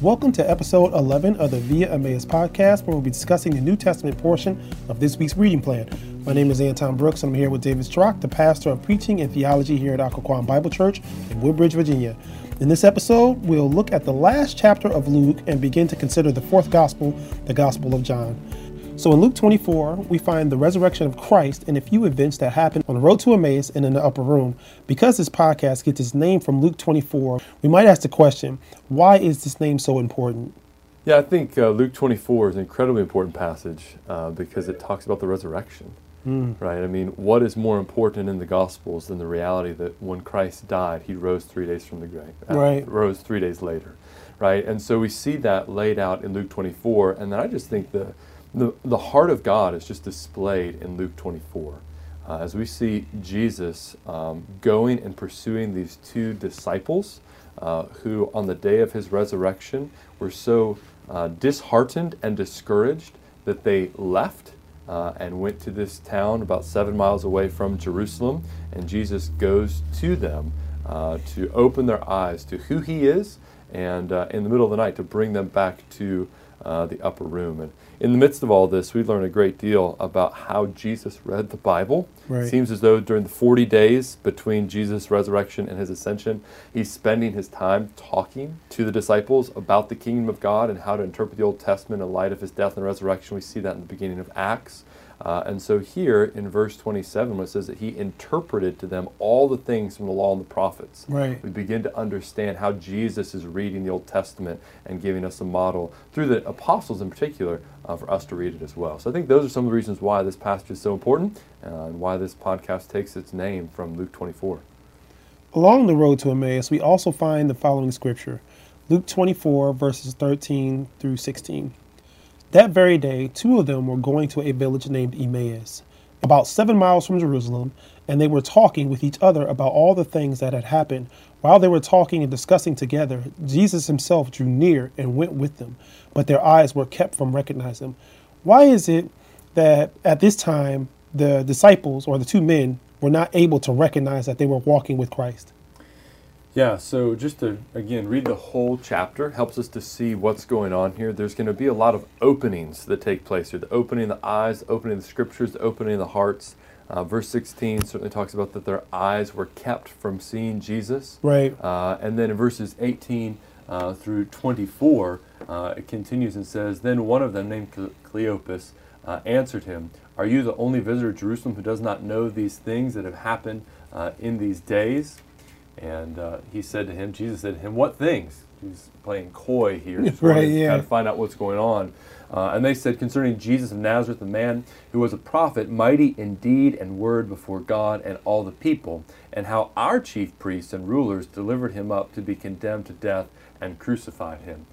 Welcome to episode 11 of the Via Emmaus podcast, where we'll be discussing the New Testament portion of this week's reading plan. My name is Anton Brooks, and I'm here with David Schrock, the pastor of preaching and theology here at Occoquan Bible Church in Woodbridge, Virginia. In this episode, we'll look at the last chapter of Luke and begin to consider the fourth gospel, the Gospel of John. So in Luke 24, we find the resurrection of Christ and a few events that happened on the road to Emmaus and in the upper room. Because this podcast gets its name from Luke 24, we might ask the question why is this name so important? Yeah, I think uh, Luke 24 is an incredibly important passage uh, because it talks about the resurrection. Mm. Right? I mean, what is more important in the Gospels than the reality that when Christ died, he rose three days from the grave, uh, right. rose three days later, right? And so we see that laid out in Luke 24, and then I just think the the, the heart of God is just displayed in Luke 24. Uh, as we see Jesus um, going and pursuing these two disciples uh, who, on the day of his resurrection, were so uh, disheartened and discouraged that they left uh, and went to this town about seven miles away from Jerusalem. And Jesus goes to them uh, to open their eyes to who he is and uh, in the middle of the night to bring them back to Uh, the upper room. And in the midst of all this, we learn a great deal about how Jesus read the Bible. Right. It seems as though during the 40 days between Jesus' resurrection and his ascension, he's spending his time talking to the disciples about the kingdom of God and how to interpret the Old Testament in light of his death and resurrection. We see that in the beginning of Acts. Uh, and so here in verse 27, when it says that he interpreted to them all the things from the law and the prophets, right. we begin to understand how Jesus is reading the Old Testament and giving us a model through the apostles in particular uh, for us to read it as well. So I think those are some of the reasons why this passage is so important uh, and why this podcast takes its name from Luke 24. Along the road to Emmaus, we also find the following scripture Luke 24, verses 13 through 16. That very day, two of them were going to a village named Emmaus, about seven miles from Jerusalem, and they were talking with each other about all the things that had happened. While they were talking and discussing together, Jesus himself drew near and went with them, but their eyes were kept from recognizing him. Why is it that at this time the disciples or the two men were not able to recognize that they were walking with Christ? Yeah, so just to again read the whole chapter helps us to see what's going on here. There's going to be a lot of openings that take place here the opening of the eyes, the opening of the scriptures, the opening of the hearts. Uh, verse 16 certainly talks about that their eyes were kept from seeing Jesus. Right. Uh, and then in verses 18 uh, through 24, uh, it continues and says, Then one of them, named Cleopas, uh, answered him, Are you the only visitor to Jerusalem who does not know these things that have happened uh, in these days? And uh, he said to him, Jesus said to him, What things? He's playing coy here, just right, yeah. kind of find out what's going on. Uh, and they said concerning Jesus of Nazareth, a man who was a prophet, mighty in deed and word before God and all the people, and how our chief priests and rulers delivered him up to be condemned to death and crucified him.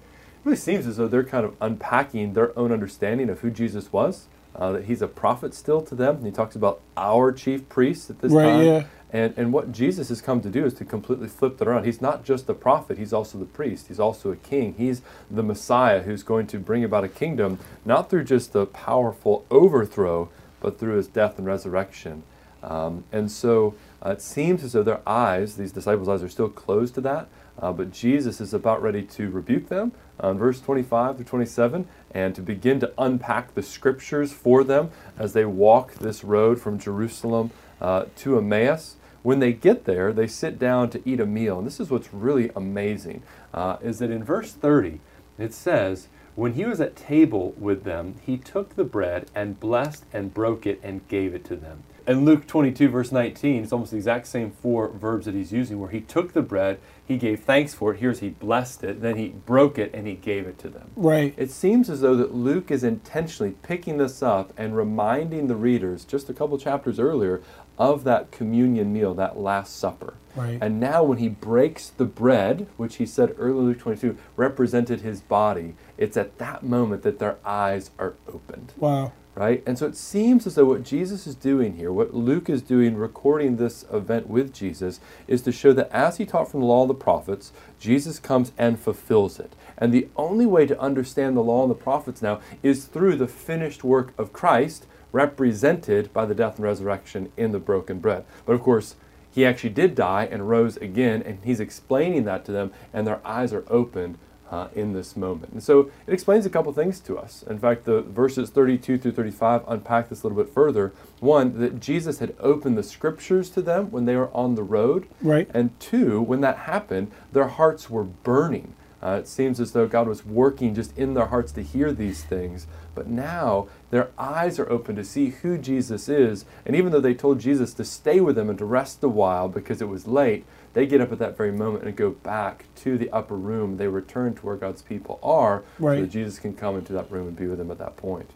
It really seems as though they're kind of unpacking their own understanding of who Jesus was. Uh, that he's a prophet still to them. And he talks about our chief priests at this right, time. Yeah. And, and what Jesus has come to do is to completely flip that around. He's not just a prophet, he's also the priest, he's also a king. He's the Messiah who's going to bring about a kingdom, not through just a powerful overthrow, but through his death and resurrection. Um, and so uh, it seems as though their eyes, these disciples' eyes, are still closed to that. Uh, but Jesus is about ready to rebuke them uh, verse 25 to 27 and to begin to unpack the scriptures for them as they walk this road from Jerusalem uh, to Emmaus. When they get there, they sit down to eat a meal. And this is what's really amazing uh, is that in verse 30, it says, When he was at table with them, he took the bread and blessed and broke it and gave it to them. And Luke 22, verse 19, it's almost the exact same four verbs that he's using, where he took the bread, he gave thanks for it. Here's he blessed it, then he broke it, and he gave it to them. Right. It seems as though that Luke is intentionally picking this up and reminding the readers just a couple chapters earlier of that communion meal, that Last Supper. Right. And now, when he breaks the bread, which he said earlier, Luke 22, represented his body, it's at that moment that their eyes are opened. Wow. Right? And so it seems as though what Jesus is doing here, what Luke is doing, recording this event with Jesus, is to show that as he taught from the law of the prophets, Jesus comes and fulfills it. And the only way to understand the law and the prophets now is through the finished work of Christ represented by the death and resurrection in the broken bread. But of course, he actually did die and rose again, and he's explaining that to them, and their eyes are opened uh, in this moment. And so it explains a couple things to us. In fact, the verses 32 through 35 unpack this a little bit further. One, that Jesus had opened the scriptures to them when they were on the road. Right. And two, when that happened, their hearts were burning. Uh, it seems as though God was working just in their hearts to hear these things. But now their eyes are open to see who Jesus is. And even though they told Jesus to stay with them and to rest a while because it was late, they get up at that very moment and go back to the upper room. They return to where God's people are right. so that Jesus can come into that room and be with them at that point.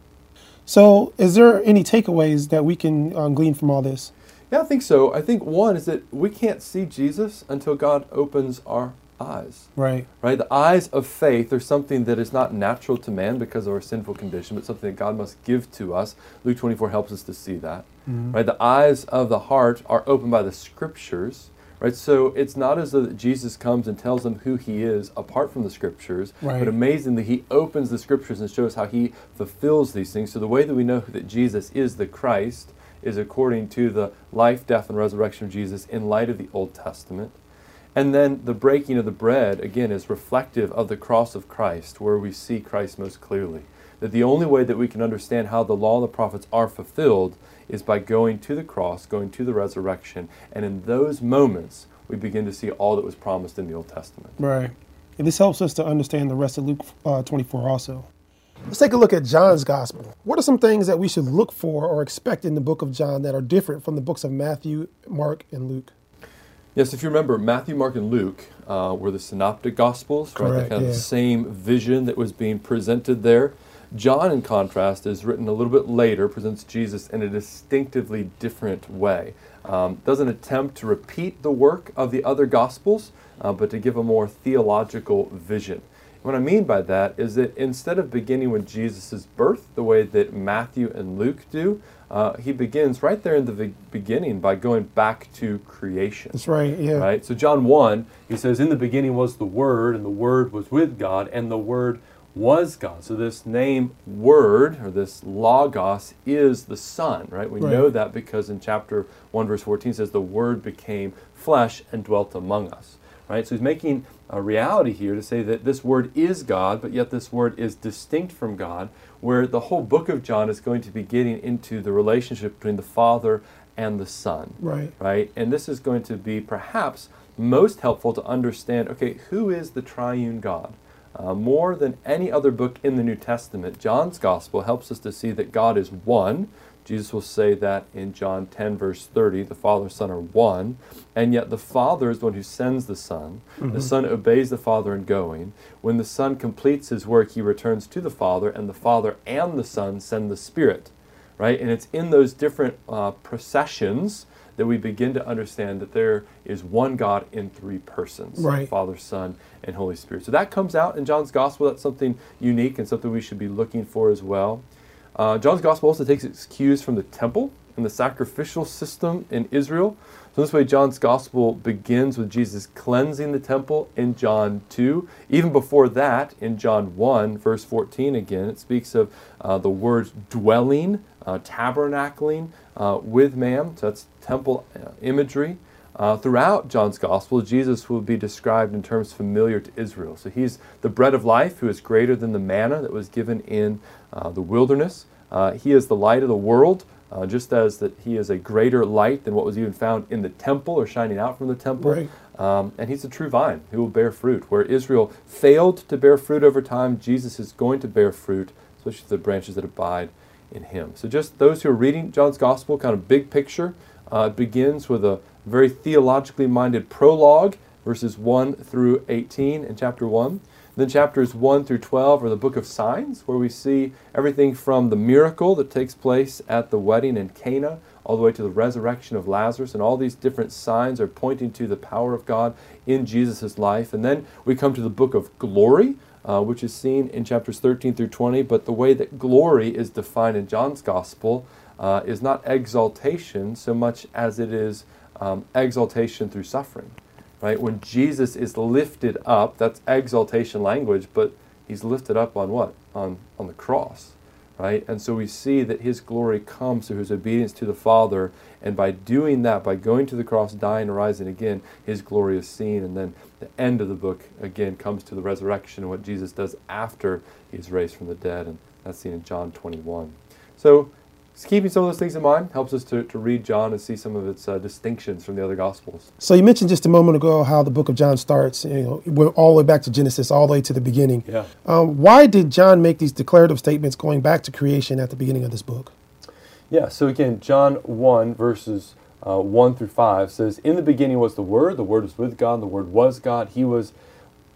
So, is there any takeaways that we can um, glean from all this? Yeah, I think so. I think one is that we can't see Jesus until God opens our eyes. Right. Right? The eyes of faith are something that is not natural to man because of our sinful condition, but something that God must give to us. Luke 24 helps us to see that. Mm-hmm. Right? The eyes of the heart are opened by the scriptures Right? So it's not as though that Jesus comes and tells them who he is apart from the scriptures, right. but amazingly he opens the scriptures and shows how he fulfills these things. So the way that we know that Jesus is the Christ is according to the life, death, and resurrection of Jesus in light of the Old Testament. And then the breaking of the bread, again, is reflective of the cross of Christ, where we see Christ most clearly. That the only way that we can understand how the law and the prophets are fulfilled is by going to the cross, going to the resurrection, and in those moments we begin to see all that was promised in the Old Testament. Right. And this helps us to understand the rest of Luke uh, 24 also. Let's take a look at John's gospel. What are some things that we should look for or expect in the book of John that are different from the books of Matthew, Mark, and Luke? Yes, if you remember, Matthew, Mark, and Luke uh, were the synoptic gospels, Correct, right? They kind yeah. of the same vision that was being presented there. John, in contrast, is written a little bit later, presents Jesus in a distinctively different way. Um, doesn't attempt to repeat the work of the other Gospels, uh, but to give a more theological vision. What I mean by that is that instead of beginning with Jesus' birth, the way that Matthew and Luke do, uh, he begins right there in the beginning by going back to creation. That's right, yeah. Right? So, John 1, he says, In the beginning was the Word, and the Word was with God, and the Word was God. So this name Word or this Logos is the Son, right? We right. know that because in chapter 1, verse 14 says, The Word became flesh and dwelt among us, right? So he's making a reality here to say that this Word is God, but yet this Word is distinct from God, where the whole book of John is going to be getting into the relationship between the Father and the Son. Right. Right? And this is going to be perhaps most helpful to understand okay, who is the triune God? Uh, more than any other book in the New Testament, John's Gospel helps us to see that God is one. Jesus will say that in John 10, verse 30, the Father and Son are one, and yet the Father is the one who sends the Son. Mm-hmm. The Son obeys the Father in going. When the Son completes his work, he returns to the Father, and the Father and the Son send the Spirit. Right? And it's in those different uh, processions that we begin to understand that there is one God in three persons right. Father, Son, and Holy Spirit. So that comes out in John's Gospel. That's something unique and something we should be looking for as well. Uh, John's Gospel also takes its cues from the temple and the sacrificial system in Israel. So this way, John's Gospel begins with Jesus cleansing the temple in John 2. Even before that, in John 1, verse 14 again, it speaks of uh, the word dwelling, uh, tabernacling uh, with man. So that's temple uh, imagery. Uh, throughout John's Gospel, Jesus will be described in terms familiar to Israel. So he's the bread of life who is greater than the manna that was given in uh, the wilderness. Uh, he is the light of the world, uh, just as that he is a greater light than what was even found in the temple or shining out from the temple. Right. Um, and he's a true vine who will bear fruit. Where Israel failed to bear fruit over time, Jesus is going to bear fruit, especially the branches that abide in him. So just those who are reading John's Gospel, kind of big picture, uh, it begins with a very theologically minded prologue, verses 1 through 18 in chapter 1. Then chapters 1 through 12 are the book of signs, where we see everything from the miracle that takes place at the wedding in Cana, all the way to the resurrection of Lazarus, and all these different signs are pointing to the power of God in Jesus' life. And then we come to the book of glory, uh, which is seen in chapters 13 through 20, but the way that glory is defined in John's gospel uh, is not exaltation so much as it is um, exaltation through suffering. Right? When Jesus is lifted up, that's exaltation language, but he's lifted up on what? On, on the cross. right? And so we see that his glory comes through his obedience to the Father, and by doing that, by going to the cross, dying, and rising again, his glory is seen. And then the end of the book, again, comes to the resurrection and what Jesus does after he's raised from the dead, and that's seen in John 21. So, keeping some of those things in mind helps us to, to read John and see some of its uh, distinctions from the other Gospels. So you mentioned just a moment ago how the book of John starts. You know, we're all the way back to Genesis, all the way to the beginning. Yeah. Um, why did John make these declarative statements going back to creation at the beginning of this book? Yeah, so again, John 1, verses uh, 1 through 5 says, In the beginning was the Word, the Word was with God, the Word was God. He was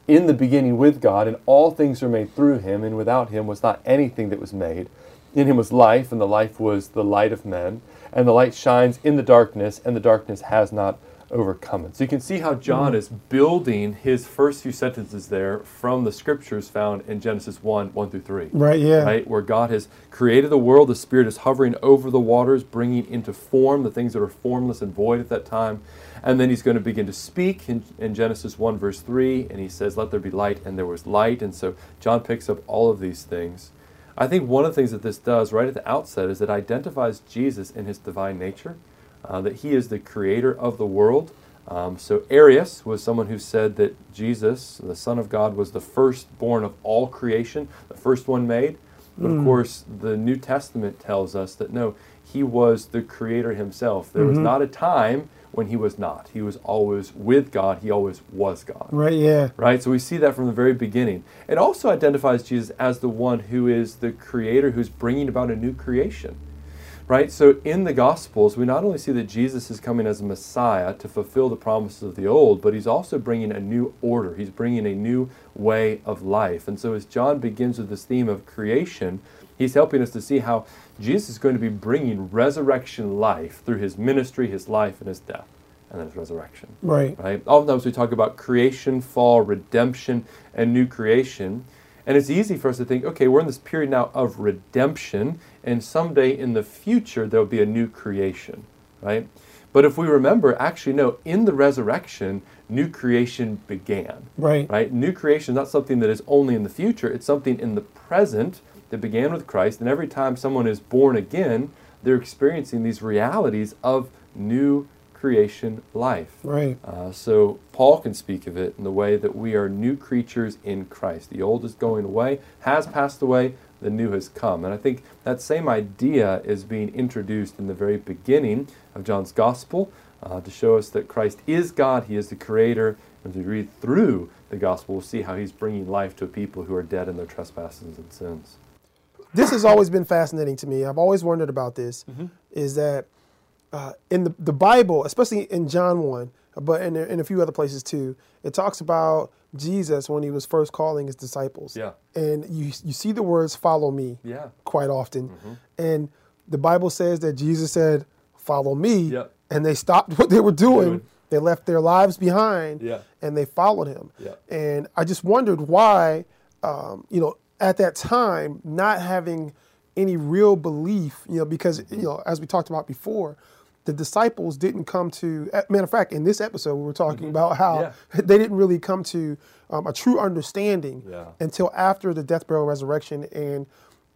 in the beginning with God, and all things were made through him, and without him was not anything that was made. In him was life, and the life was the light of men. And the light shines in the darkness, and the darkness has not overcome it. So you can see how John mm-hmm. is building his first few sentences there from the scriptures found in Genesis 1 1 through 3. Right, yeah. Right, where God has created the world, the Spirit is hovering over the waters, bringing into form the things that are formless and void at that time. And then he's going to begin to speak in, in Genesis 1, verse 3, and he says, Let there be light, and there was light. And so John picks up all of these things. I think one of the things that this does right at the outset is it identifies Jesus in his divine nature, uh, that he is the creator of the world. Um, so Arius was someone who said that Jesus, the Son of God, was the firstborn of all creation, the first one made. But mm. of course, the New Testament tells us that no, he was the creator himself. There mm-hmm. was not a time when he was not. He was always with God. He always was God. Right, yeah. Right? So we see that from the very beginning. It also identifies Jesus as the one who is the creator who's bringing about a new creation. Right? So in the Gospels, we not only see that Jesus is coming as a Messiah to fulfill the promises of the old, but he's also bringing a new order. He's bringing a new way of life. And so as John begins with this theme of creation, he's helping us to see how Jesus is going to be bringing resurrection life through his ministry, his life, and his death, and then his resurrection. Right. Right. Oftentimes we talk about creation, fall, redemption, and new creation. And it's easy for us to think, okay, we're in this period now of redemption, and someday in the future there'll be a new creation, right? But if we remember, actually, no, in the resurrection, new creation began. Right. Right? New creation is not something that is only in the future, it's something in the present that began with Christ. And every time someone is born again, they're experiencing these realities of new creation life. Right. Uh, so Paul can speak of it in the way that we are new creatures in Christ. The old is going away, has passed away, the new has come. And I think that same idea is being introduced in the very beginning of John's Gospel uh, to show us that Christ is God, He is the Creator. And as we read through the Gospel, we'll see how He's bringing life to people who are dead in their trespasses and sins this has always been fascinating to me. I've always wondered about this. Mm-hmm. Is that uh, in the the Bible, especially in John one, but in, in a few other places too, it talks about Jesus when he was first calling his disciples. Yeah. And you you see the words "follow me." Yeah. Quite often, mm-hmm. and the Bible says that Jesus said, "Follow me," yep. and they stopped what they were doing. doing. They left their lives behind, yeah. and they followed him. Yeah. And I just wondered why, um, you know, at that time not having any real belief, you know, because you know, as we talked about before, the disciples didn't come to. Matter of fact, in this episode, we were talking mm-hmm. about how yeah. they didn't really come to um, a true understanding yeah. until after the death, burial, resurrection, and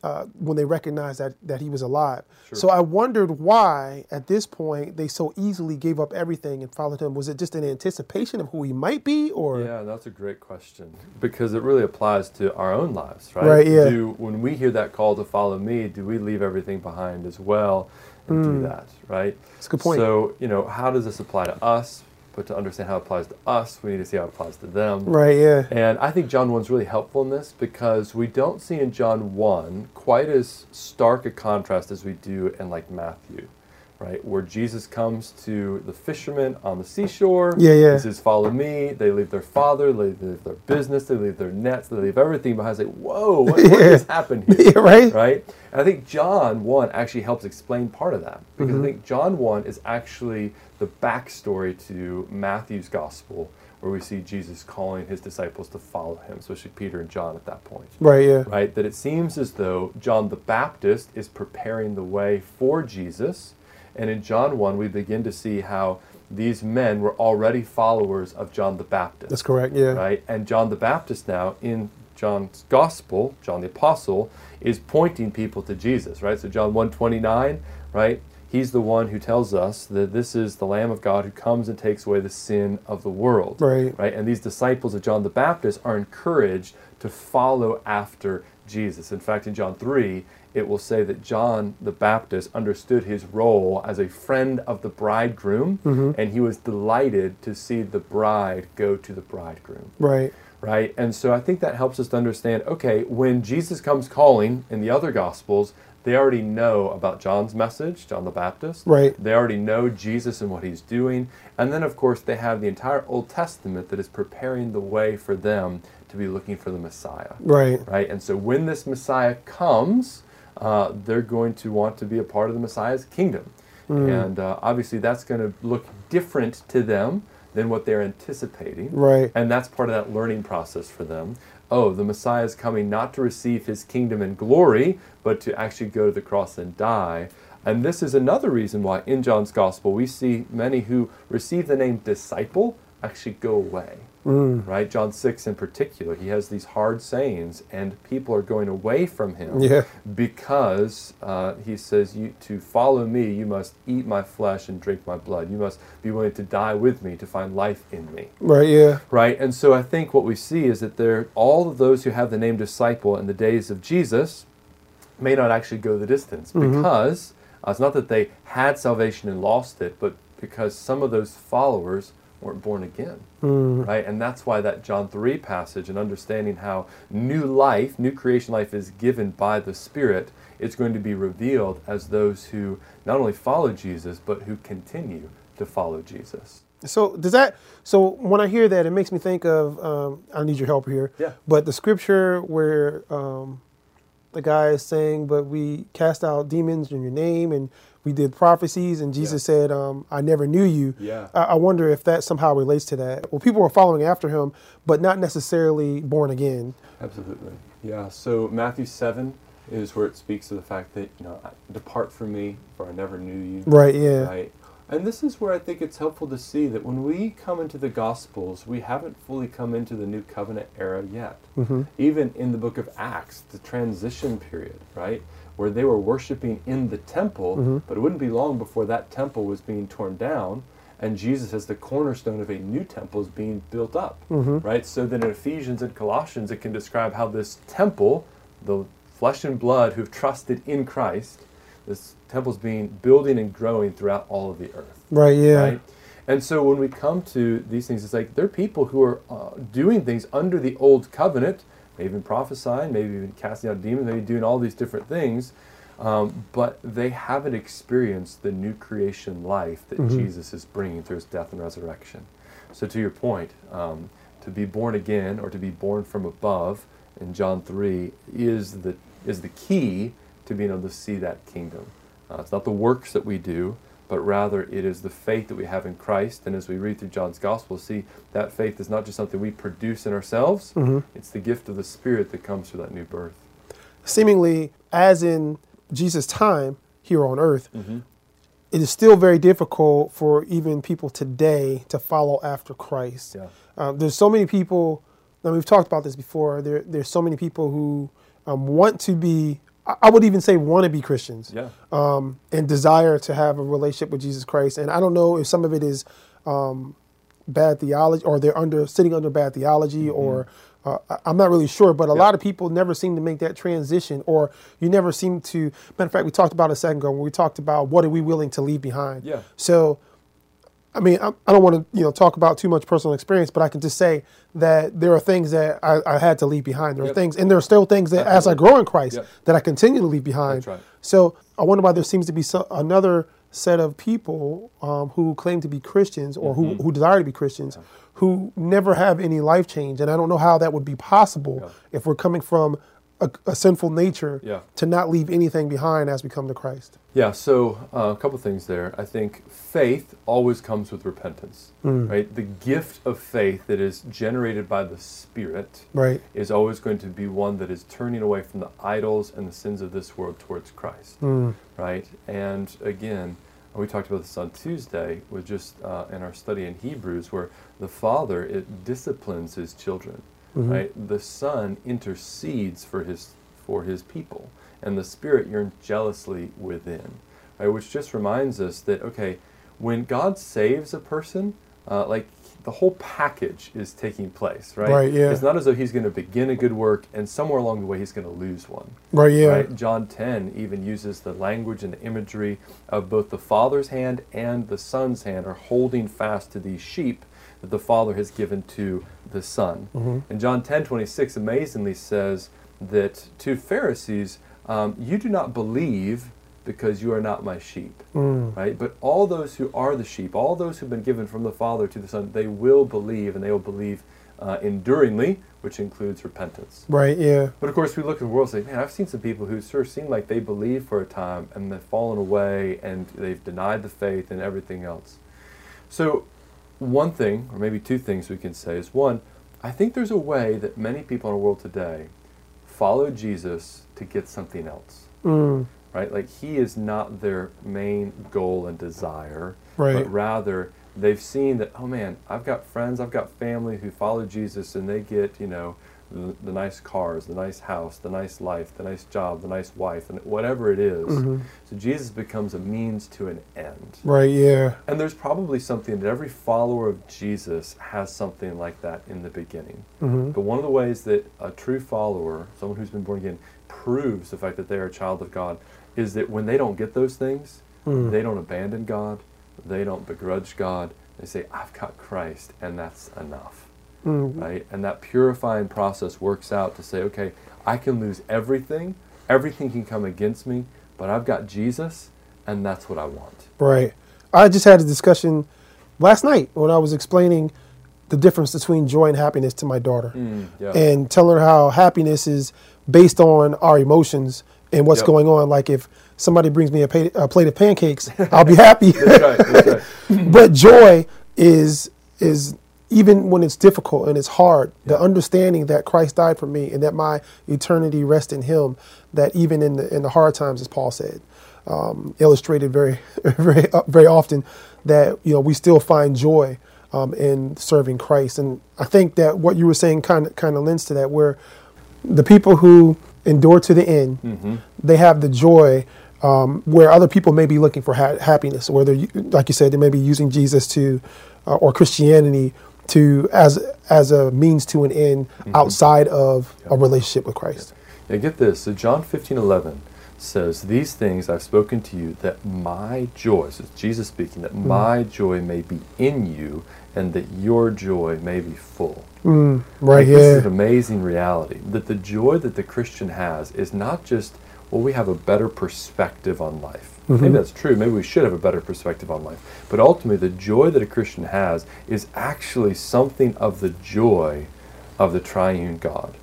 uh, when they recognized that that he was alive. Sure. So I wondered why, at this point, they so easily gave up everything and followed him. Was it just an anticipation of who he might be, or? Yeah, that's a great question because it really applies to our own lives, right? Right. Yeah. Do when we hear that call to follow me, do we leave everything behind as well and mm. do that, right? That's a good point. So you know, how does this apply to us? But to understand how it applies to us, we need to see how it applies to them. Right, yeah. And I think John 1's really helpful in this because we don't see in John 1 quite as stark a contrast as we do in like Matthew right? Where Jesus comes to the fishermen on the seashore. Yeah, yeah. He says, Follow me. They leave their father, they leave their business, they leave their nets, they leave everything behind. Say, Whoa, what, yeah. what has happened here? Yeah, right? Right? And I think John 1 actually helps explain part of that. Because mm-hmm. I think John 1 is actually the backstory to Matthew's gospel. Where we see Jesus calling his disciples to follow him, especially Peter and John at that point. Right, yeah. Right? That it seems as though John the Baptist is preparing the way for Jesus, and in John 1, we begin to see how these men were already followers of John the Baptist. That's correct, yeah. Right? And John the Baptist now, in John's gospel, John the apostle, is pointing people to Jesus, right? So John 129, right? He's the one who tells us that this is the Lamb of God who comes and takes away the sin of the world. Right. Right? And these disciples of John the Baptist are encouraged to follow after Jesus. In fact, in John 3, it will say that John the Baptist understood his role as a friend of the bridegroom, mm-hmm. and he was delighted to see the bride go to the bridegroom Right. right? And so I think that helps us to understand okay, when Jesus comes calling in the other Gospels, they already know about John's message, John the Baptist. Right. They already know Jesus and what he's doing. And then, of course, they have the entire Old Testament that is preparing the way for them to be looking for the Messiah. Right. Right? And so when this Messiah comes, uh, they're going to want to be a part of the Messiah's kingdom. And uh, obviously, that's going to look different to them than what they're anticipating. Right. And that's part of that learning process for them. Oh, the Messiah is coming not to receive his kingdom and glory, but to actually go to the cross and die. And this is another reason why in John's gospel we see many who receive the name disciple actually go away. Right? John 6 in particular, he has these hard sayings, and people are going away from him Yeah. because uh, he says, you, To follow me, you must eat my flesh and drink my blood. You must be willing to die with me to find life in me Right. Yeah. right? And so I think what we see is that there, all of those who have the name disciple in the days of Jesus may not actually go the distance because uh, it's not that they had salvation and lost it, but because some of those followers weren't born again, right? And that's why that John 3 passage and understanding how new life, new creation life is given by the Spirit, it's going to be revealed as those who not only follow Jesus, but who continue to follow Jesus. So does that? So when I hear that, it makes me think of. Um, I need your help here. Yeah. But the scripture where um, the guy is saying, "But we cast out demons in your name, and we did prophecies," and Jesus said, um, "I never knew you." Yeah. I, I wonder if that somehow relates to that. Well, people were following after him, but not necessarily born again. Absolutely. Yeah. So Matthew 7 is where it speaks of the fact that, you know, depart from me, for I never knew you. Right. Yeah. Right. And this is where I think it's helpful to see that when we come into the Gospels, we haven't fully come into the New Covenant era yet. Mm-hmm. Even in the book of Acts, the transition period, right? Where they were worshiping in the temple, Mm-hmm. but it wouldn't be long before that temple was being torn down. And Jesus, as the cornerstone of a new temple, is being built up, Mm-hmm. right? So then in Ephesians and Colossians, it can describe how this temple, the flesh and blood who've trusted in Christ, this temple's being building and growing throughout all of the earth. Right. Yeah. Right? And so when we come to these things, it's like there are people who are uh, doing things under the old covenant, maybe even prophesying, maybe even casting out demons, maybe doing all these different things, um, but they haven't experienced the new creation life that Jesus is bringing through his death and resurrection. So to your point, um, to be born again or to be born from above in John 3 is the, is the key to being able to see that kingdom. Uh, it's not the works that we do, but rather it is the faith that we have in Christ. And as we read through John's Gospel, see that faith is not just something we produce in ourselves, it's the gift of the Spirit that comes through that new birth. Seemingly, as in Jesus' time here on earth, Mm-hmm. it is still very difficult for even people today to follow after Christ. Yeah. Um, there's so many people, and we've talked about this before. There, there's so many people who um, want to be, I would even say, want to be Christians, Yeah. um, and desire to have a relationship with Jesus Christ. And I don't know if some of it is um, bad theology, or they're under sitting under bad theology, or uh, I'm not really sure. But a lot of people never seem to make that transition, or you never seem to. Matter of fact, we talked about it a second ago when we talked about what are we willing to leave behind. Yeah. So I mean, I, I don't want to, you know, talk about too much personal experience, but I can just say that there are things that I, I had to leave behind. There are things, and there are still things that, as I grow in Christ, Yep. that I continue to leave behind. That's right. So I wonder why there seems to be so, another set of people um, who claim to be Christians or Mm-hmm. who, who desire to be Christians who never have any life change, and I don't know how that would be possible Yeah. if we're coming from a, a sinful nature Yeah. to not leave anything behind as we come to Christ. Yeah, so uh, a couple things there. I think faith always comes with repentance, right? The gift of faith that is generated by the Spirit Right. is always going to be one that is turning away from the idols and the sins of this world towards Christ, right? And again, we talked about this on Tuesday with just uh, in our study in Hebrews, where the Father it disciplines His children. Right? The Son intercedes for his for his people, and the Spirit yearns jealously within, right? Which just reminds us that okay, when God saves a person, uh, like the whole package is taking place, right? Right, yeah. It's not as though he's going to begin a good work and somewhere along the way he's going to lose one. Right, yeah. Right? John 10 even uses the language and the imagery of both the Father's hand and the Son's hand are holding fast to these sheep that the Father has given to the Son. Mm-hmm. And John 10 26 amazingly says that to Pharisees, um, you do not believe because you are not my sheep. Mm. Right? But all those who are the sheep, all those who've been given from the Father to the Son, they will believe and they will believe uh, enduringly, which includes repentance. Right, yeah. But of course, we look at the world and say, man, I've seen some people who sort of seem like they believe for a time and they've fallen away and they've denied the faith and everything else. So, one thing, or maybe two things we can say is one, I think there's a way that many people in the world today follow Jesus to get something else, Mm. right? Like, he is not their main goal and desire, Right. but rather they've seen that, oh man, I've got friends, I've got family who follow Jesus and they get, you know, the, the nice cars, the nice house, the nice life, the nice job, the nice wife, and whatever it is. Mhm. So Jesus becomes a means to an end. Right, yeah. And there's probably something that every follower of Jesus has something like that in the beginning. hmm But one of the ways that a true follower, someone who's been born again, proves the fact that they are a child of God is that when they don't get those things, Mm. they don't abandon God, they don't begrudge God. They say, I've got Christ, and that's enough. Mm. Right? And that purifying process works out to say, okay, I can lose everything, everything can come against me, but I've got Jesus, and that's what I want. Right. I just had a discussion last night when I was explaining the difference between joy and happiness to my daughter yeah. and telling her how happiness is based on our emotions and what's Yep. going on. Like if somebody brings me a, pa- a plate of pancakes, I'll be happy. that's right. That's right. but joy is is even when it's difficult and it's hard the understanding that christ died for me and that my eternity rests in him that even in the in the hard times as paul said um, illustrated very very uh, very often that you know we still find joy um, in serving christ. And i think that what you were saying kind of kind of lends to that where the people who endure to the end hmm they have the joy um, where other people may be looking for ha- happiness, where they're, like you said, they may be using Jesus to, uh, or Christianity to, as, as a means to an end outside of a relationship with Christ. Now get this. So John 15, 11 says, These things I've spoken to you, that my joy, so it's Jesus speaking, that my joy may be in you, and that your joy may be full. Mm, right, Like, This is an amazing reality. That the joy that the Christian has is not just, well, we have a better perspective on life. Maybe that's true. Maybe we should have a better perspective on life. But ultimately, the joy that a Christian has is actually something of the joy of the triune God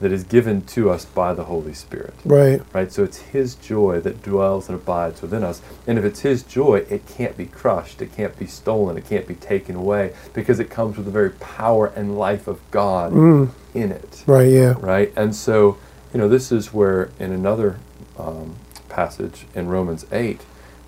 that is given to us by the Holy Spirit. Right, Right? So it's His joy that dwells and abides within us. And if it's His joy, it can't be crushed, it can't be stolen, it can't be taken away because it comes with the very power and life of God Mm. in it. right, yeah. Right? And so, you know, this is where in another um, passage in Romans 8,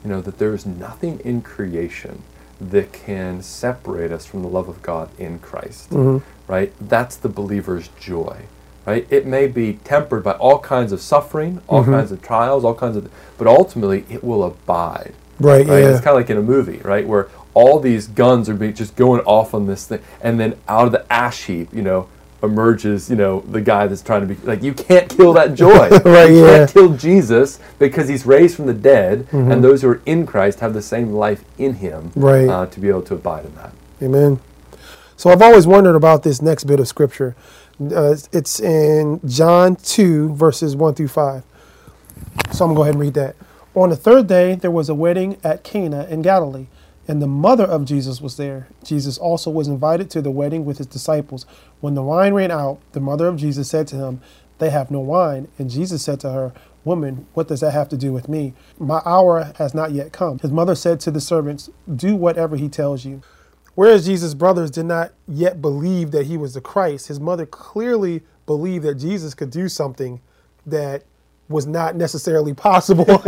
you know, that there is nothing in creation that can separate us from the love of God in Christ. hmm Right? That's the believer's joy. Right? It may be tempered by all kinds of suffering, all Mhm. kinds of trials, all kinds of, but ultimately it will abide. Right, Right? yeah. It's kind of like in a movie, right, where all these guns are being just going off on this thing, and then out of the ash heap, you know, emerges, you know, the guy that's trying to be like, you can't kill that joy. Right, you yeah. can't kill Jesus because he's raised from the dead, Mhm. and those who are in Christ have the same life in him Right. uh, to be able to abide in that. Amen. So I've always wondered about this next bit of scripture. Uh, it's in John 2, verses 1 through 5. So I'm going to go ahead and read that. On the third day, there was a wedding at Cana in Galilee, and the mother of Jesus was there. Jesus also was invited to the wedding with his disciples. When the wine ran out, the mother of Jesus said to him, They have no wine. And Jesus said to her, Woman, what does that have to do with me? My hour has not yet come. His mother said to the servants, Do whatever he tells you. Whereas Jesus' brothers did not yet believe that he was the Christ, his mother clearly believed that Jesus could do something that was not necessarily possible.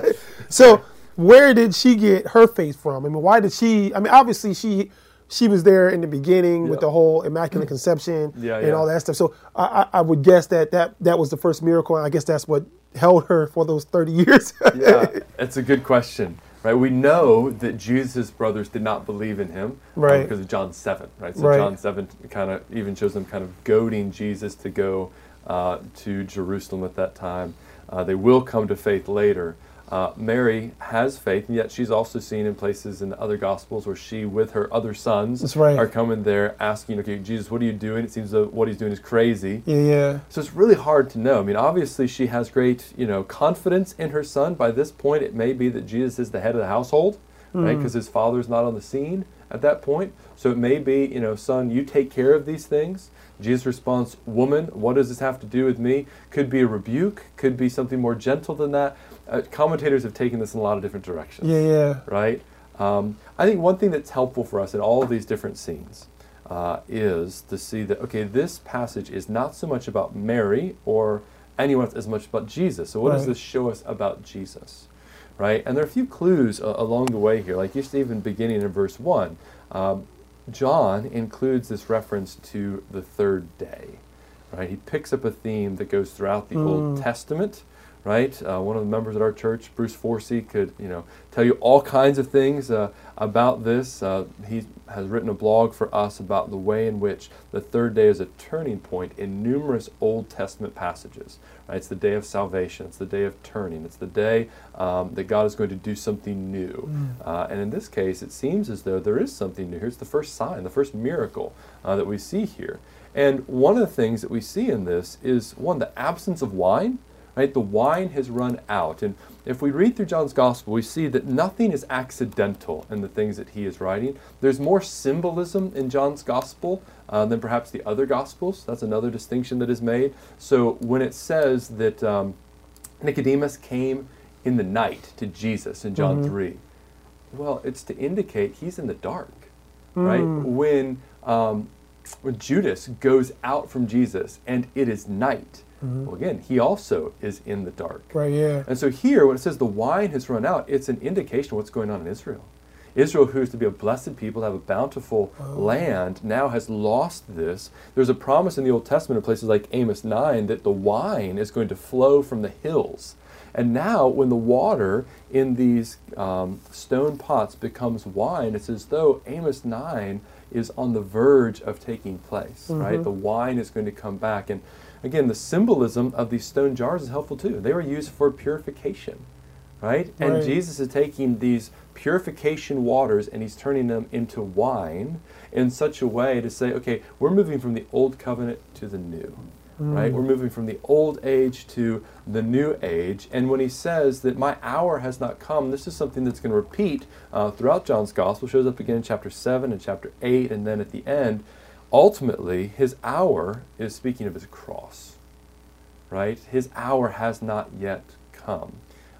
so, where did she get her faith from? I mean, why did she? I mean, obviously she she was there in the beginning with the whole immaculate conception Yeah, and yeah. all that stuff. So I, I, I would guess that, that that was the first miracle, and I guess that's what held her for those thirty years. yeah, it's a good question, right? We know that Jesus' brothers did not believe in him uh, Right. because of John 7, right? So Right. John 7 kind of even shows them kind of goading Jesus to go uh, to Jerusalem at that time. Uh, they will come to faith later. Uh, Mary has faith, and yet she's also seen in places in the other Gospels where she, with her other sons, right. are coming there asking, okay, Jesus, what are you doing? It seems that what he's doing is crazy. yeah, yeah, So it's really hard to know. I mean, obviously she has great, you know, confidence in her son. By this point, it may be that Jesus is the head of the household, right? Because his father's not on the scene at that point. So it may be, you know, son, you take care of these things. Jesus responds, woman, what does this have to do with me? Could be a rebuke, could be something more gentle than that. Uh, commentators have taken this in a lot of different directions yeah, yeah. right? Um, I think one thing that's helpful for us in all of these different scenes uh, is to see that, okay, this passage is not so much about Mary or anyone else as much about Jesus. So, what does this show us about Jesus? Right? And there are a few clues uh, along the way here. Like, just even beginning in verse 1, um, John includes this reference to the third day. Right? He picks up a theme that goes throughout the Old Mm. Testament right? Uh, one of the members at our church, Bruce Forsey, could you know tell you all kinds of things uh, about this. Uh, he has written a blog for us about the way in which the third day is a turning point in numerous Old Testament passages. Right? It's the day of salvation. It's the day of turning. It's the day um, that God is going to do something new. Uh, and in this case, it seems as though there is something new. Here's the first sign, the first miracle uh, that we see here. And one of the things that we see in this is one, the absence of wine right? The wine has run out. And if we read through John's gospel, we see that nothing is accidental in the things that he is writing. There's more symbolism in John's gospel uh, than perhaps the other gospels. That's another distinction that is made. So when it says that um, Nicodemus came in the night to Jesus in John 3, well, it's to indicate he's in the dark, right? When, um, when Judas goes out from Jesus and it is night, well, again, he also is in the dark. Right, yeah. And so here, when it says the wine has run out, it's an indication of what's going on in Israel. Israel, who is to be a blessed people, to have a bountiful land, now has lost this. There's a promise in the Old Testament in places like Amos 9 that the wine is going to flow from the hills. And now, when the water in these um, stone pots becomes wine, it's as though Amos 9 is on the verge of taking place, right? Mm-hmm. The wine is going to come back. And again, the symbolism of these stone jars is helpful too. They were used for purification, right? And Right. Jesus is taking these purification waters and he's turning them into wine in such a way to say, okay, we're moving from the old covenant to the new. Right? We're moving from the old age to the new age. And when he says that my hour has not come, this is something that's going to repeat uh, throughout John's gospel. shows up again in chapter 7 and chapter 8, and then at the end. Ultimately, his hour is speaking of his cross right? His hour has not yet come.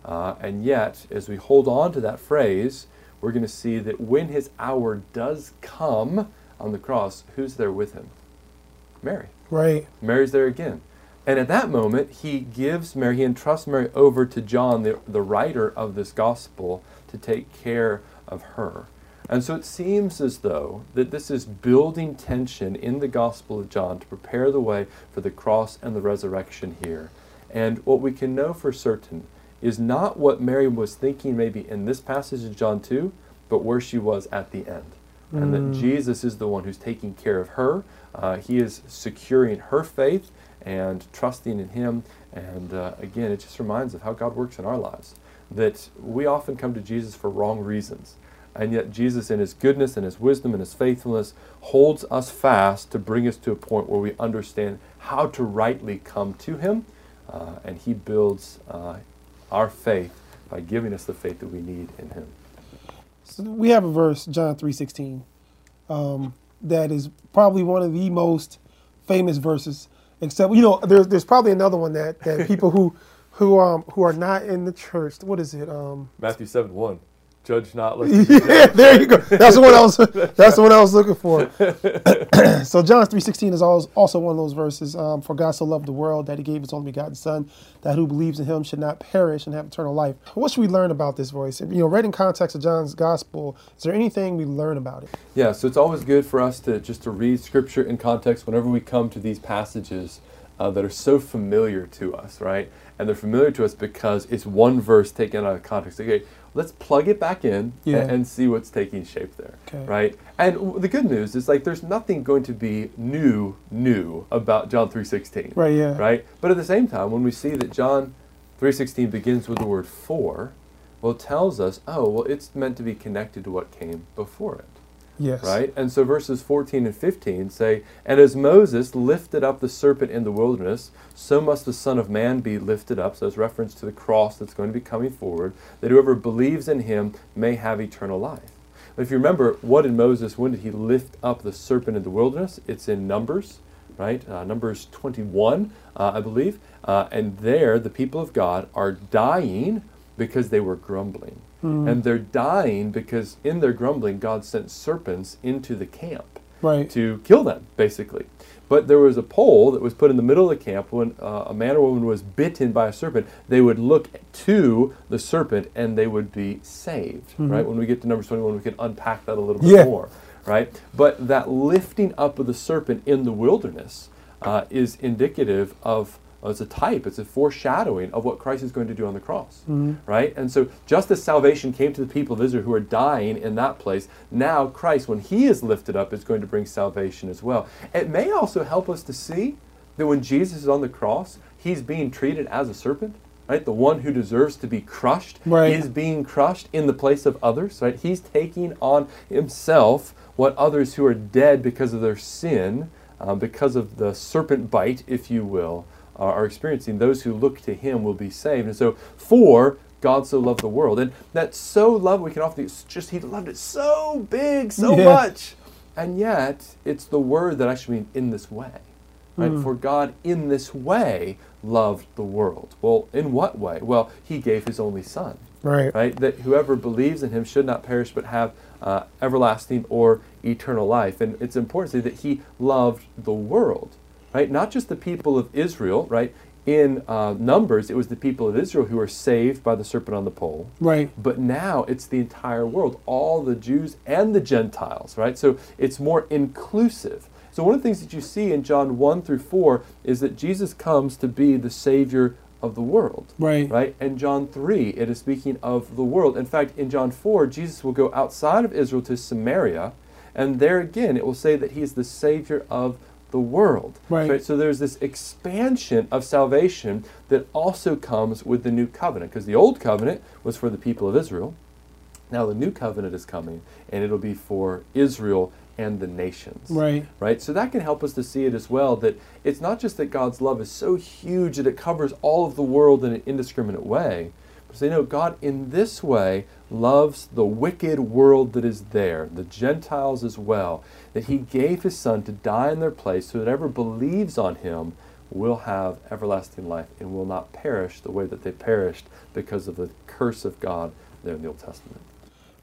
Uh, and yet, as we hold on to that phrase, we're going to see that when his hour does come on the cross, who's there with him? Mary. Right. Mary's there again. And at that moment, he gives Mary, he entrusts Mary over to John, the, the writer of this gospel, to take care of her. And so it seems as though that this is building tension in the Gospel of John to prepare the way for the cross and the resurrection here. And what we can know for certain is not what Mary was thinking maybe in this passage of John 2, but where she was at the end. And that Jesus is the one who's taking care of her. Uh, he is securing her faith and trusting in Him. And uh, again, it just reminds of how God works in our lives. That we often come to Jesus for wrong reasons. And yet, Jesus, in His goodness and His wisdom and His faithfulness, holds us fast to bring us to a point where we understand how to rightly come to Him. Uh, and He builds uh, our faith by giving us the faith that we need in Him. We have a verse, John three sixteen, um, that is probably one of the most famous verses. Except you know, there's there's probably another one that, that people who who um who are not in the church. What is it? Um, Matthew 7 1. Judge not lest yeah, there you go. That's the one I was. That's the one I was looking for. so John three sixteen is al- also one of those verses. Um, for God so loved the world that He gave His only begotten Son, that who believes in Him should not perish and have eternal life. What should we learn about this voice? You know, read in context of John's Gospel, is there anything we learn about it? Yeah, so it's always good for us to just to read Scripture in context whenever we come to these passages uh, that are so familiar to us, right? And they're familiar to us because it's one verse taken out of context. Okay, let's plug it back in Yeah. and, and see what's taking shape there, Okay. right? And w- the good news is like there's nothing going to be new, new about John three sixteen, Right. Yeah. right? But at the same time, when we see that John 3:16 begins with the word "for," well, it tells us, oh, well, it's meant to be connected to what came before it, Yes. right? And so verses 14 and 15 say, "And as Moses lifted up the serpent in the wilderness, so must the Son of Man be lifted up." So it's reference to the cross that's going to be coming forward, that whoever believes in him may have eternal life. But if you remember, what did Moses? When did he lift up the serpent in the wilderness? It's in Numbers right? Uh, Numbers 21, uh, I believe. Uh, and there, the people of God are dying because they were grumbling. And they're dying because in their grumbling, God sent serpents into the camp Right. to kill them, basically. But there was a pole that was put in the middle of the camp when uh, a man or woman was bitten by a serpent. They would look to the serpent and they would be saved, right? When we get to Numbers 21, we can unpack that a little bit Yeah. more, right? But that lifting up of the serpent in the wilderness uh, is indicative of, it's a type, it's a foreshadowing of what Christ is going to do on the cross, right? And so, just as salvation came to the people of Israel who are dying in that place, now Christ, when he is lifted up, is going to bring salvation as well. It may also help us to see that when Jesus is on the cross, he's being treated as a serpent. Right, the one who deserves to be crushed Right. is being crushed in the place of others. Right, he's taking on himself what others who are dead because of their sin, um, because of the serpent bite, if you will, are experiencing. Those who look to him will be saved. And so, for God so loved the world, and that so love we can often it's just he loved it so big, so Yeah. much, and yet it's the word that actually means in this way. Right? Hmm. For God in this way loved the world. Well, in what way? Well, he gave his only son Right. right? That whoever believes in him should not perish but have uh, everlasting or eternal life. And it's important to say that he loved the world, right? Not just the people of Israel, right? In uh, Numbers, it was the people of Israel who were saved by the serpent on the pole. Right. But now it's the entire world, all the Jews and the Gentiles, right? So it's more inclusive. So one of the things that you see in John 1 through 4 is that Jesus comes to be the Savior of the world Right. right? And John 3, it is speaking of the world. In fact, in John 4, Jesus will go outside of Israel to Samaria, and there again it will say that he is the Savior of the world. Right. So there's this expansion of salvation that also comes with the new covenant, because the old covenant was for the people of Israel. Now the new covenant is coming, and it'll be for Israel and the nations Right. right? So that can help us to see it as well that it's not just that God's love is so huge that it covers all of the world in an indiscriminate way, but say, no, God in this way loves the wicked world that is there, the Gentiles as well, that He gave His Son to die in their place so that whoever believes on Him will have everlasting life and will not perish the way that they perished because of the curse of God there in the Old Testament.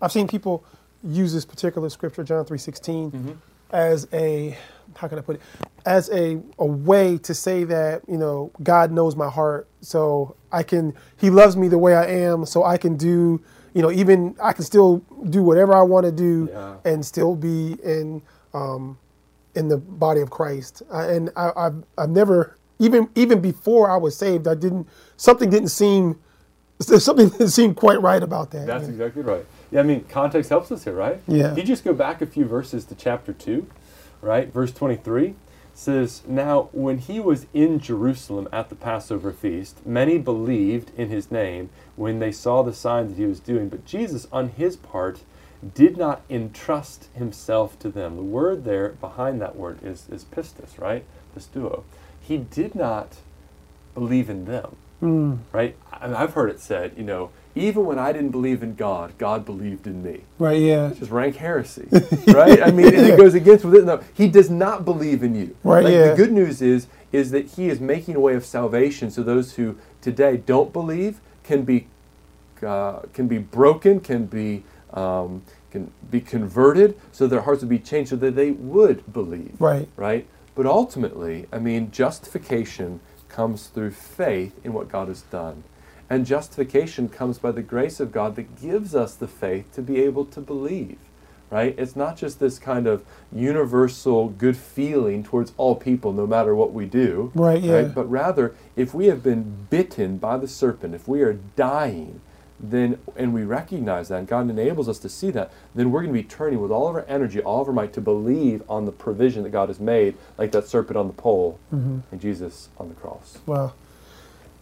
I've seen people use this particular scripture, John three mm-hmm. as a how can I put it? As a, a way to say that, you know, God knows my heart. So I can he loves me the way I am, so I can do, you know, even I can still do whatever I want to do Yeah. and still be in um in the body of Christ. I, and I, I've I've never even even before I was saved, I didn't something didn't seem something didn't seem quite right about that. That's exactly right. Yeah, I mean, context helps us here, right? Yeah. If you just go back a few verses to chapter 2, right? Verse 23 says, Now, when he was in Jerusalem at the Passover feast, many believed in his name when they saw the signs that he was doing. But Jesus, on his part, did not entrust himself to them. The word there behind that word is, is pistis, right? Pisteuo. He did not believe in them Mm, right? And I've heard it said, you know, even when I didn't believe in God, God believed in me. right, yeah. It's just rank heresy, right? I mean, it goes against with it. No, he does not believe in you. Right, Like, yeah. The good news is is that he is making a way of salvation, so those who today don't believe can be uh, can be broken, can be um, can be converted, so their hearts would be changed, so that they would believe. Right. Right. But ultimately, I mean, justification comes through faith in what God has done. And justification comes by the grace of God that gives us the faith to be able to believe right? It's not just this kind of universal good feeling towards all people, no matter what we do, right? Yeah. Right? But rather, if we have been bitten by the serpent, if we are dying, then and we recognize that, and God enables us to see that, then we're going to be turning with all of our energy, all of our might, to believe on the provision that God has made, like that serpent on the pole mm-hmm. and Jesus on the cross. Wow.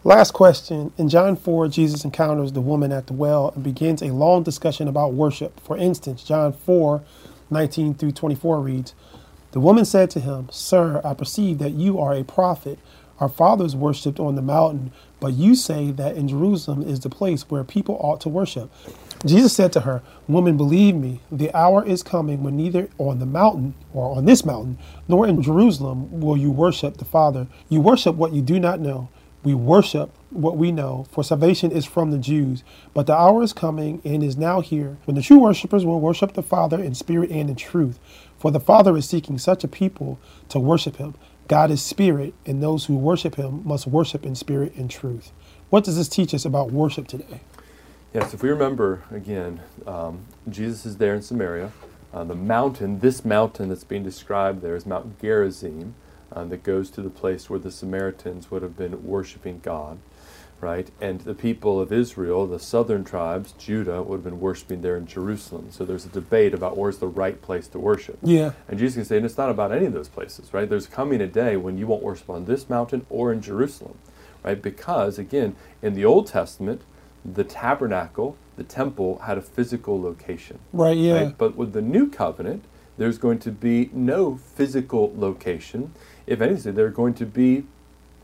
Last question. In John 4, Jesus encounters the woman at the well and begins a long discussion about worship. For instance, John 4, 19 through 24 reads The woman said to him, Sir, I perceive that you are a prophet. Our fathers worshipped on the mountain, but you say that in Jerusalem is the place where people ought to worship. Jesus said to her, Woman, believe me, the hour is coming when neither on the mountain or on this mountain, nor in Jerusalem will you worship the Father. You worship what you do not know. We worship what we know, for salvation is from the Jews. But the hour is coming and is now here when the true worshippers will worship the Father in spirit and in truth. For the Father is seeking such a people to worship him. God is spirit, and those who worship him must worship in spirit and truth. What does this teach us about worship today? Yes, if we remember again, um, Jesus is there in Samaria. Uh, the mountain, this mountain that's being described there is Mount Gerizim uh, that goes to the place where the Samaritans would have been worshiping God, right? And the people of Israel, the southern tribes, Judah, would have been worshiping there in Jerusalem. So there's a debate about where's the right place to worship. Yeah. And Jesus can say, and it's not about any of those places, right? There's coming a day when you won't worship on this mountain or in Jerusalem, right? Because, again, in the Old Testament, the tabernacle, the temple, had a physical location. Right, yeah. Right? But with the new covenant, there's going to be no physical location if anything, there are going to be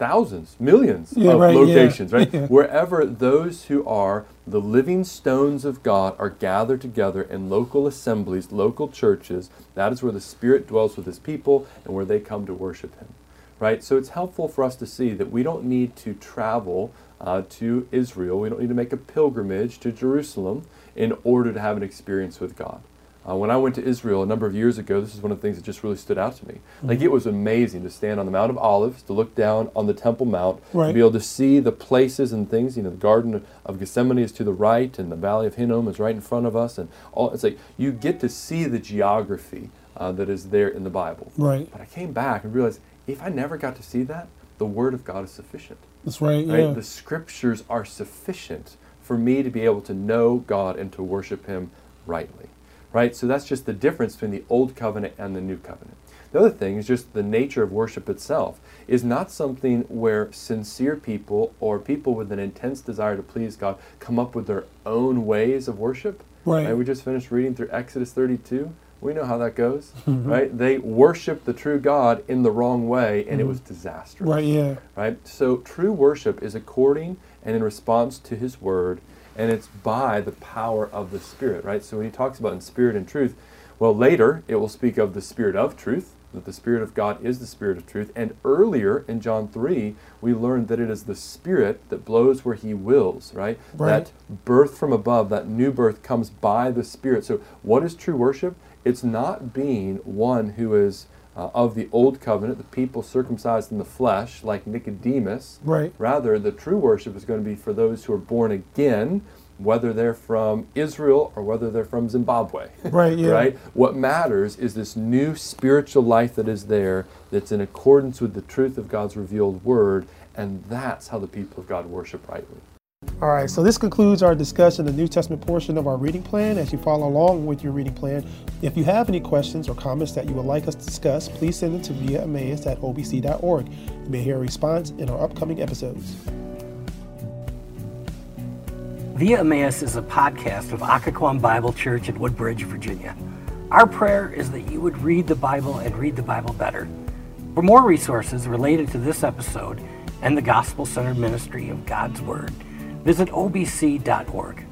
thousands, millions yeah, of right, locations, yeah. right? Yeah. Wherever those who are the living stones of God are gathered together in local assemblies, local churches, that is where the Spirit dwells with His people and where they come to worship Him, right? So it's helpful for us to see that we don't need to travel uh, to Israel, we don't need to make a pilgrimage to Jerusalem in order to have an experience with God. Uh, when I went to Israel a number of years ago, this is one of the things that just really stood out to me. Mm-hmm. Like it was amazing to stand on the Mount of Olives, to look down on the Temple Mount, right. to be able to see the places and things. You know, the Garden of Gethsemane is to the right, and the Valley of Hinnom is right in front of us, and all. It's like you get to see the geography uh, that is there in the Bible. Right. But I came back and realized if I never got to see that, the Word of God is sufficient. That's right. right? Yeah. The Scriptures are sufficient for me to be able to know God and to worship Him rightly right? So that's just the difference between the old covenant and the new covenant. The other thing is just the nature of worship itself is not something where sincere people or people with an intense desire to please God come up with their own ways of worship. Right. right? We just finished reading through Exodus 32. We know how that goes, mm-hmm. right? They worshiped the true God in the wrong way and mm-hmm. it was disastrous. Right, yeah. Right? So true worship is according and in response to his word and it's by the power of the Spirit, right? So when he talks about in spirit and truth, well, later it will speak of the Spirit of truth, that the Spirit of God is the Spirit of truth. And earlier in John 3, we learned that it is the Spirit that blows where He wills, right? right? That birth from above, that new birth comes by the Spirit. So, what is true worship? It's not being one who is uh, of the old covenant, the people circumcised in the flesh, like Nicodemus. Right. Rather, the true worship is going to be for those who are born again, whether they're from Israel or whether they're from Zimbabwe. Right, yeah. right? What matters is this new spiritual life that is there that's in accordance with the truth of God's revealed word, and that's how the people of God worship rightly. All right, so this concludes our discussion of the New Testament portion of our reading plan. As you follow along with your reading plan, if you have any questions or comments that you would like us to discuss, please send them to via Emmaus at obc.org. You may hear a response in our upcoming episodes. Via Emmaus is a podcast of Occoquan Bible Church in Woodbridge, Virginia. Our prayer is that you would read the Bible and read the Bible better. For more resources related to this episode and the gospel centered ministry of God's Word, visit obc.org.